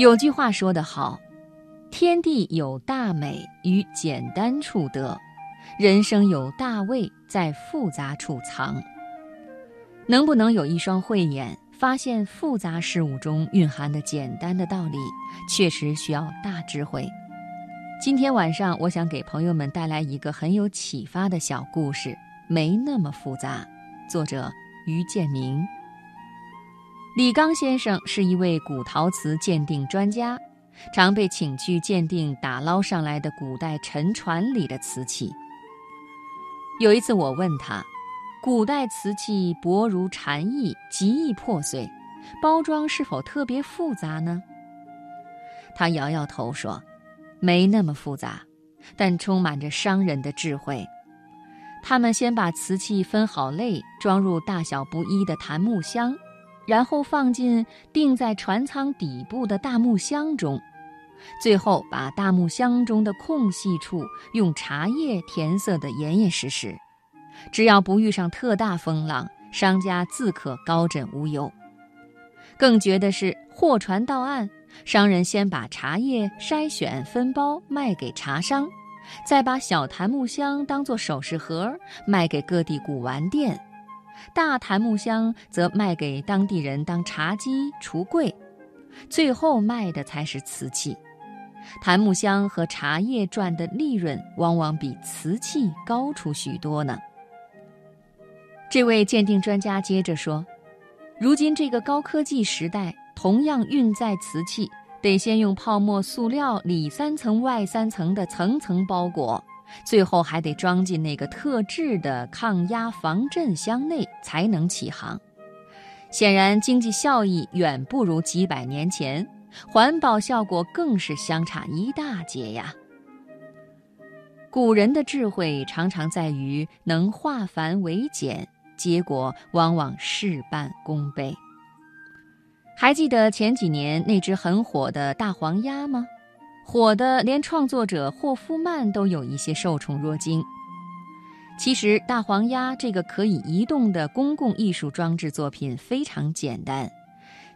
有句话说得好：“天地有大美于简单处得，人生有大味在复杂处藏。”能不能有一双慧眼，发现复杂事物中蕴含的简单的道理，确实需要大智慧。今天晚上，我想给朋友们带来一个很有启发的小故事，没那么复杂。作者于建明。李刚先生是一位古陶瓷鉴定专家，常被请去鉴定打捞上来的古代沉船里的瓷器。有一次，我问他，古代瓷器薄如蝉翼，极易破碎，包装是否特别复杂呢？他摇摇头说，没那么复杂，但充满着商人的智慧。他们先把瓷器分好类，装入大小不一的檀木箱。然后放进钉在船舱底部的大木箱中，最后把大木箱中的空隙处用茶叶填塞得严严实实。只要不遇上特大风浪，商家自可高枕无忧。更绝的是，货船到岸，商人先把茶叶筛选分包卖给茶商，再把小檀木箱当作首饰盒卖给各地古玩店。大檀木箱则卖给当地人当茶几、橱柜，最后卖的才是瓷器。檀木箱和茶叶赚的利润往往比瓷器高出许多呢。这位鉴定专家接着说：“如今这个高科技时代，同样运载瓷器，得先用泡沫塑料里三层外三层的层层包裹。”最后还得装进那个特制的抗压防震箱内才能起航，显然经济效益远不如几百年前，环保效果更是相差一大截呀。古人的智慧常常在于能化繁为简，结果往往事半功倍。还记得前几年那只很火的大黄鸭吗？火的连创作者霍夫曼都有一些受宠若惊。其实，大黄鸭这个可以移动的公共艺术装置作品非常简单，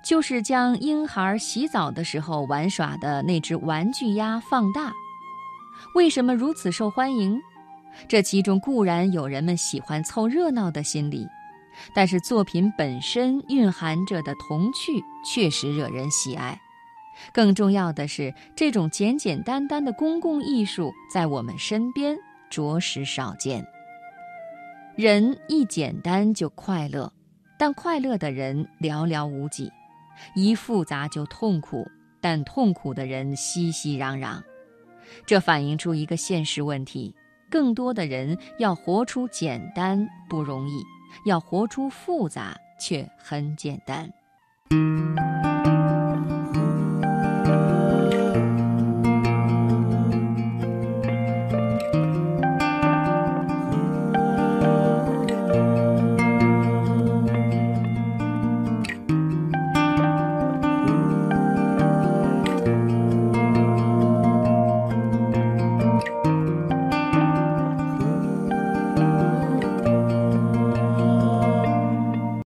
就是将婴孩洗澡的时候玩耍的那只玩具鸭放大。为什么如此受欢迎？这其中固然有人们喜欢凑热闹的心理，但是作品本身蕴含着的童趣确实惹人喜爱。更重要的是，这种简简单单的公共艺术在我们身边着实少见。人一简单就快乐，但快乐的人寥寥无几；一复杂就痛苦，但痛苦的人熙熙攘攘。这反映出一个现实问题：更多的人要活出简单不容易，要活出复杂却很简单。